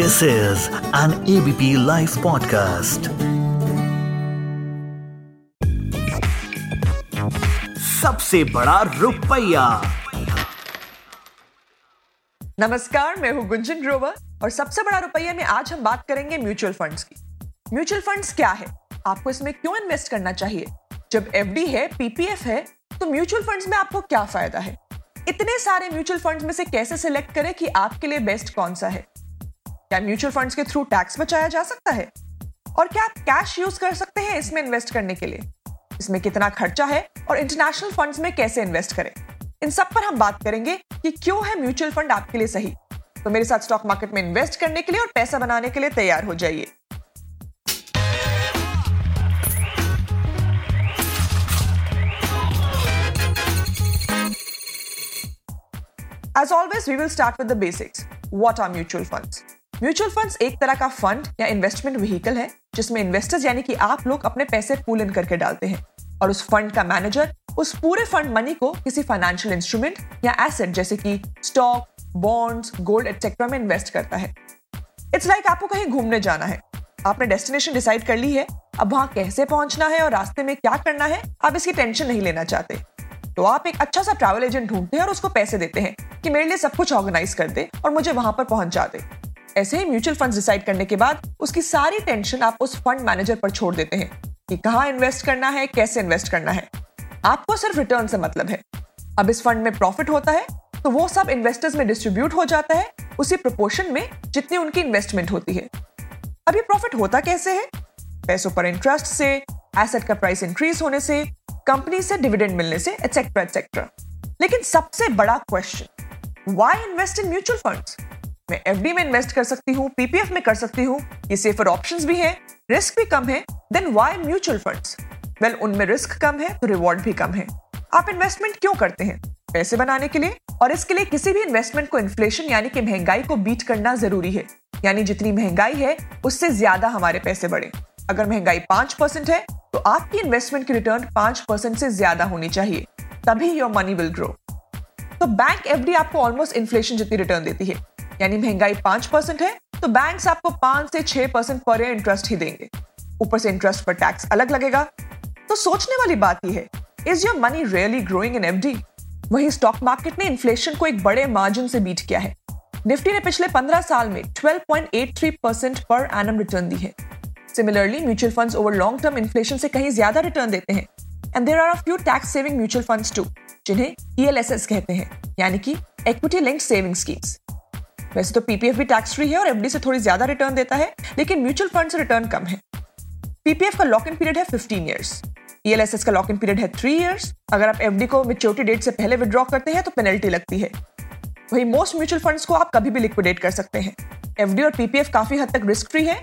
This is an ABP live podcast सबसे बड़ा रुपया। नमस्कार, मैं हूँ गुंजन ग्रोवर और सबसे बड़ा रुपया में आज हम बात करेंगे म्यूचुअल फंड्स की। म्यूचुअल फंड्स क्या है? आपको इसमें क्यों इन्वेस्ट करना चाहिए? जब एफडी है पीपीएफ है तो म्यूचुअल फंड्स में आपको क्या फ़ायदा है? इतने सारे म्यूचुअल फंड्स में से कैसे सिलेक्ट करें कि आपके लिए बेस्ट कौन सा है? क्या म्यूचुअल फंड्स के थ्रू टैक्स बचाया जा सकता है? और क्या आप कैश यूज़ कर सकते हैं इसमें इन्वेस्ट करने के लिए? इसमें कितना खर्चा है और इंटरनेशनल फंड्स में कैसे इन्वेस्ट करें? इन सब पर हम बात करेंगे कि क्यों है म्यूचुअल फंड आपके लिए सही? तो मेरे साथ स्टॉक मार्केट में इन्वेस्ट करने के लिए और पैसा बनाने के लिए तैयार हो जाइए। As always, we will start with the basics. What are mutual funds? Mutual funds एक तरह का फंड या इन्वेस्टमेंट व्हीकल है, जिसमें इन्वेस्टर्स यानी कि आप लोग अपने पैसे पूल इन करके डालते हैं। और उस फंड का मैनेजर उस पूरे फंड मनी को किसी फाइनेंशियल इंस्ट्रूमेंट या एसेट जैसे कि स्टॉक बॉन्ड्स गोल्ड एक्सेट्रा में इन्वेस्ट करता है। इट्स लाइक like आपको कहीं घूमने जाना है। आपने डेस्टिनेशन डिसाइड कर ली है, अब वहाँ कैसे पहुँचना है और रास्ते में क्या करना है, आप इसकी टेंशन नहीं लेना चाहते। तो आप एक अच्छा सा ट्रैवल एजेंट ढूंढते हैं और उसको पैसे देते हैं कि मेरे लिए सब कुछ ऑर्गेनाइज कर दे और मुझे वहाँ पर पहुँच दे। ऐसे ही म्यूचुअल फंड डिसाइड करने के बाद उसकी सारी टेंशन आप उस फंड मैनेजर पर छोड़ देते हैं कि कहाँ इन्वेस्ट करना है, कैसे इन्वेस्ट करना है। आपको सिर्फ़ रिटर्न से मतलब है। अब इस फंड में प्रॉफिट होता है तो वो सब इन्वेस्टर्स में डिस्ट्रीब्यूट हो जाता है, उसी प्रोपोर्शन में जितनी उनकी इन्वेस्टमेंट होती है। अब ये प्रॉफिट होता कैसे है? पैसों पर इंटरेस्ट से, एसेट का प्राइस इंक्रीज होने से, कंपनी से डिविडेंड मिलने से एटसेट्रा एटसेट्रा लेकिन सबसे बड़ा question why invest in mutual funds मैं एफडी में इन्वेस्ट कर सकती हूँ पीपीएफ में कर सकती हूँ। ये सेफर ऑप्शंस भी हैं रिस्क भी कम है then why mutual funds well उनमें रिस्क कम है तो रिवॉर्ड भी कम है। आप इन्वेस्टमेंट क्यों करते हैं? पैसे बनाने के लिए? और इसके लिए किसी भी इन्वेस्टमेंट को इन्फ्लेशन यानी कि महँगाई को बीट करना ज़रूरी है। यानी जितनी महँगाई है, उससे ज़्यादा हमारे पैसे बढ़े। अगर महँगाई पाँच परसेंट है तो आपकी इन्वेस्टमेंट की रिटर्न पाँच परसेंट से ज़्यादा होनी चाहिए। तभी योर मनी विल ग्रो तो बैंक एफडी आपको ऑलमोस्ट इन्फ्लेशन जितनी रिटर्न देती है। यानी महँगाई पाँच परसेंट है तो बैंक आपको पाँच से छह परसेंट पर इंटरेस्ट ही देंगे। ऊपर से इंटरेस्ट पर टैक्स अलग लगेगा। तो सोचने वाली बात यह है is your money really growing in FD वहीं स्टॉक मार्केट ने इन्फ्लेशन को एक बड़े मार्जिन से बीट किया है। निफ्टी ने पिछले 15 साल में 12.83 परसेंट पर एनम रिटर्न दी है। Similarly mutual funds over long term inflation से कहीं ज़्यादा रिटर्न देते हैं। And there are few tax saving mutual funds too जिन्हें ईएलएसएस कहते हैं, यानी कि इक्विटी लिंक्ड सेविंग स्कीम्स वैसे तो पीपीएफ भी टैक्स फ्री है और एफडी से थोड़ी ज़्यादा रिटर्न देता है, लेकिन म्यूचुअल फंड से रिटर्न कम है। पीपीएफ का लॉक इन पीरियड है 15 इयर्स ईएलएसएस का लॉक इन पीरियड है थ्री ईयर्स अगर आप एफडी को मेच्योरिटी डेट से पहले विड्रॉ करते हैं तो पेनल्टी लगती है। वही मोस्ट म्यूचुअल फंड्स को आप कभी भी लिक्विडेट कर सकते हैं। एफडी और पीपीएफ काफ़ी हद तक रिस्क फ्री है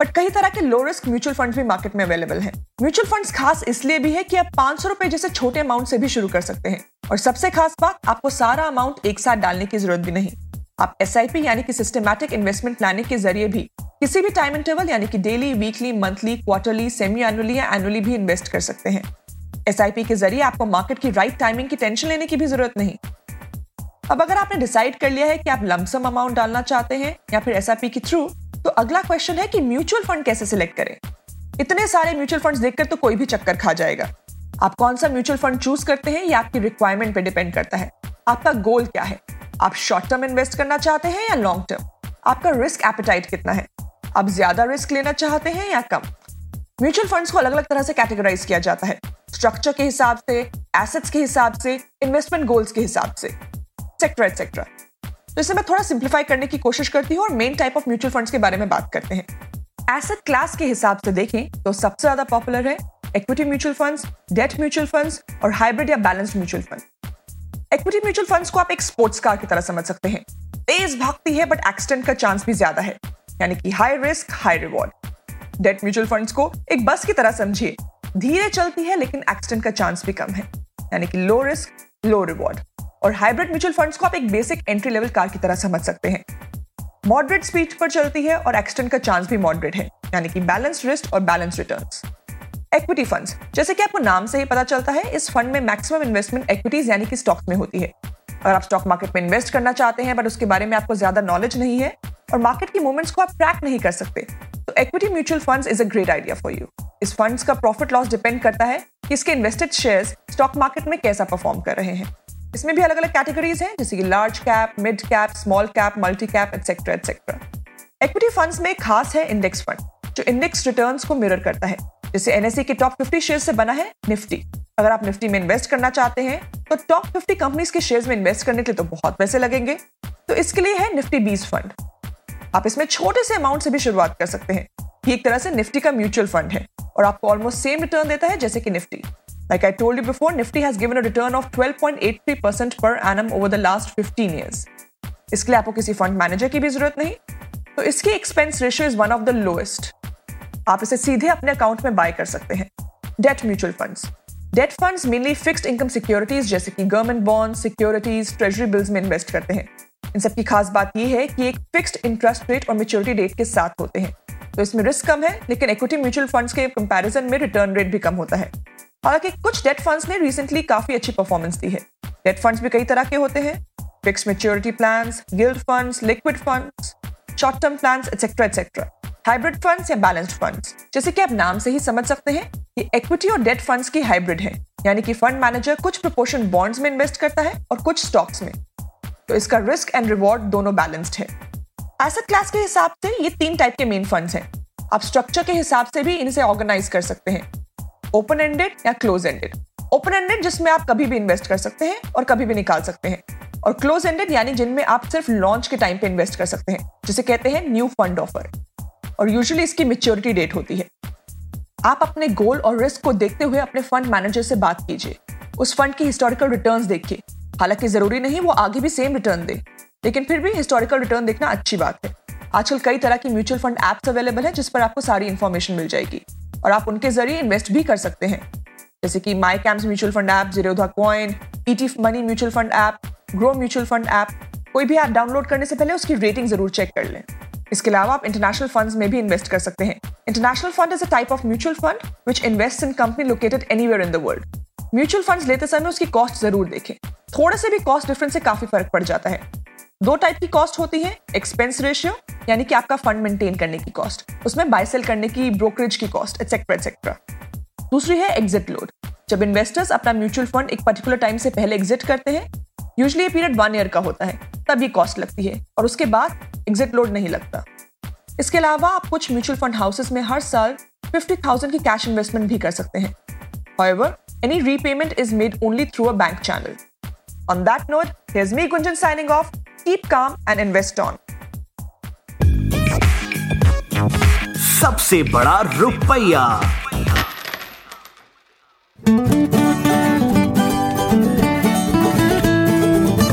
बट कई तरह के लो रिस्क म्यूचुअल फंड भी मार्केट में अवेलेबल हैं। म्यूचुअल फंड्स खास इसलिए भी है कि आप पाँच सौ रुपए जैसे छोटे अमाउंट से भी शुरू कर सकते हैं। और सबसे खास बात, आपको सारा अमाउंट एक साथ डालने की ज़रूरत भी नहीं। आप एस यानी कि सिस्टमैटिक इन्वेस्टमेंट प्लानिंग के ज़रिए भी किसी भी टाइम इंटरवल यानी कि daily weekly monthly quarterly semi annually या एनुअली भी इन्वेस्ट कर सकते हैं। एसआईपी के ज़रिए आपको मार्केट की राइट टाइमिंग की टेंशन लेने की भी ज़रूरत नहीं। अब अगर आपने डिसाइड कर लिया है कि आप लमसम अमाउंट डालना चाहते हैं या फिर एसआईपी के थ्रू तो अगला क्वेश्चन है कि म्यूचुअल फंड कैसे सिलेक्ट करें। इतने सारे म्यूचुअल फंड्स देखकर तो कोई भी चक्कर खा जाएगा। आप कौन सा म्यूचुअल फंड चूज़ करते हैं ये आपकी रिक्वायरमेंट पे डिपेंड करता है। आपका गोल क्या है? आप शॉर्ट टर्म इन्वेस्ट करना चाहते हैं या लॉन्ग टर्म आपका रिस्क एपेटाइट कितना है? आप ज़्यादा रिस्क लेना चाहते हैं या कम? म्यूचुअल फंड्स को अलग अलग तरह से कैटेगराइज किया जाता है। स्ट्रक्चर के हिसाब से एसेट्स के हिसाब से इन्वेस्टमेंट गोल्स के हिसाब से सेक्टर एक्सेट्रा तो इसे मैं थोड़ा सिंप्लीफाई करने की कोशिश करती हूँ और main type of mutual funds के बारे में बात करते हैं। एसेट क्लास के हिसाब से देखें तो सबसे ज़्यादा पॉपुलर है equity mutual funds debt mutual funds और हाइब्रिड या balanced mutual fund equity mutual funds को आप एक स्पोर्ट्स कार की तरह समझ सकते हैं। तेज भागती है बट एक्सीडेंट का चांस भी ज़्यादा है। यानी कि high risk high reward debt mutual funds को एक बस की तरह समझिए। धीरे चलती है, लेकिन एक्सीडेंट का चांस भी कम है। यानी कि लो रिस्क लो रिवॉर्ड और हाइब्रिड म्यूचुअल फंड्स को आप एक बेसिक एंट्री लेवल कार की तरह समझ सकते हैं। मॉडरेट स्पीड पर चलती है और एक्सीडेंट का चांस भी मॉडरेट है। यानी कि बैलेंस रिस्क और बैलेंस रिटर्न्स इक्विटी फंड्स जैसे कि आपको नाम से ही पता चलता है, इस फंड में मैक्सिमम इन्वेस्टमेंट इक्विटीज यानी कि स्टॉक्स में होती है। अगर आप स्टॉक मार्केट में इन्वेस्ट करना चाहते हैं बट उसके बारे में आपको ज़्यादा नॉलेज नहीं है, और मार्केट की मूवमेंट्स को आप ट्रैक नहीं कर सकते तो equity mutual funds is a great idea for you इस फंड्स का प्रॉफिट लॉस डिपेंड करता है कि इसके इन्वेस्टेड शेयर्स स्टॉक मार्केट में कैसा परफॉर्म कर रहे हैं। इसमें भी अलग अलग कैटेगरीज हैं, जैसे कि large cap mid cap small cap multi cap etcetera etcetera equity funds में खास है इंडेक्स फंड जो इंडेक्स रिटर्न्स को मिरर करता है। जैसे एनएससी के टॉप 50 शेयर से बना है निफ्टी अगर आप निफ्टी में इन्वेस्ट करना चाहते हैं तो टॉप 50 कंपनीज़ के शेयर्स में इन्वेस्ट करने के लिए तो बहुत पैसे लगेंगे। तो इसके लिए है निफ्टी बीस फंड आप इसमें छोटे से अमाउंट से भी शुरुआत कर सकते हैं। ये एक तरह से निफ्टी का म्यूचुअल फंड है और आपको ऑलमोस्ट सेम रिटर्न देता है जैसे कि Nifty Like I told you before, Nifty has given a return of 12.83% per annum over the last 15 years. इसके लिए आपको किसी फंड मैनेजर की भी ज़रूरत नहीं। तो इसकी expense ratio is one of the lowest आप इसे सीधे अपने अकाउंट में बाय कर सकते हैं। Debt mutual funds debt funds mainly fixed income securities जैसे कि government bond securities treasury bills में इन्वेस्ट करते हैं। इन सब की खास बात यह है कि एक फिक्स्ड इंटरेस्ट रेट और मेच्योरिटी डेट के साथ होते हैं। तो इसमें रिस्क कम है, लेकिन इक्विटी म्यूचुअल फंड्स के कंपैरिजन में रिटर्न रेट भी कम होता है। हालाँकि कुछ डेट फंड्स ने रिसेंटली काफ़ी अच्छी परफॉर्मेंस दी है। डेट फंड्स भी कई तरह के होते हैं। Fix maturity plan gilt funds liquid funds short term plan etcetera etcetera hybrid funds या बैलेंस्ड फंड्स जैसे कि आप नाम से ही समझ सकते हैं कि इक्विटी और डेट फंड्स की हाइब्रिड है, यानी कि फंड मैनेजर कुछ प्रोपोर्शन बॉन्ड्स में इन्वेस्ट करता है और कुछ स्टॉक्स में। तो इसका रिस्क एंड रिवॉर्ड दोनों बैलेंस्ड है। एसेट क्लास के हिसाब से ये तीन टाइप के मेन फंड्स हैं। आप स्ट्रक्चर के हिसाब से भी इनसे ऑर्गेनाइज कर सकते हैं। ओपन एंडेड या क्लोज एंडेड ओपन एंडेड जिसमें आप कभी भी इन्वेस्ट कर सकते हैं और कभी भी निकाल सकते हैं। और क्लोज एंडेड यानी जिनमें आप सिर्फ़ लॉन्च के टाइम पे इन्वेस्ट कर सकते हैं, जिसे कहते हैं न्यू फंड ऑफ़र और यूजुअली इसकी मेच्योरिटी डेट होती है। आप अपने गोल और रिस्क को देखते हुए अपने फंड मैनेजर से बात कीजिए। उस फंड की हिस्टोरिकल रिटर्न्स देखिए। हालाँकि ज़रूरी नहीं वो आगे भी सेम रिटर्न दे, लेकिन फिर भी हिस्टोरिकल रिटर्न देखना अच्छी बात है। आजकल कई तरह की म्यूचुअल फंड एप्स अवेलेबल है जिस पर आपको सारी इन्फॉर्मेशन मिल जाएगी और आप उनके ज़रिए इन्वेस्ट भी कर सकते हैं। जैसे कि my CAMS mutual fund app Zerodha Coin ET Money mutual fund app Groww mutual fund app कोई भी ऐप डाउनलोड करने से पहले उसकी रेटिंग ज़रूर चेक कर लें। इसके अलावा आप इंटरनेशनल फंड्स में भी इन्वेस्ट कर सकते हैं। International fund is a type of mutual fund which invest in company located anywhere in the world mutual funds लेते समय उसकी कॉस्ट ज़रूर देखें। थोड़े से भी कॉस्ट डिफरेंस से काफ़ी फ़र्क पड़ जाता है। दो टाइप की कॉस्ट होती है एक्सपेंस रेशियो यानी कि आपका फंड मेंटेन करने की कॉस्ट उसमें बाय सेल करने की ब्रोकरेज की कॉस्ट एक्सेट्रा एक्सेट्रा दूसरी है एग्जिट लोड जब इन्वेस्टर्स अपना म्यूचुअल फंड एक पर्टिकुलर टाइम से पहले एग्जिट करते हैं यूजली ये पीरियड वन ईयर का होता है, तब ये कॉस्ट लगती है। और उसके बाद एग्जिट लोड नहीं लगता। इसके अलावा आप कुछ म्यूचुअल फंड हाउसेस में हर साल 50,000 की कैश इन्वेस्टमेंट भी कर सकते हैं। However any repayment is made only through a bank channel on that note here's me Gunjan signing off keep calm and invest on सबसे बड़ा रुपया।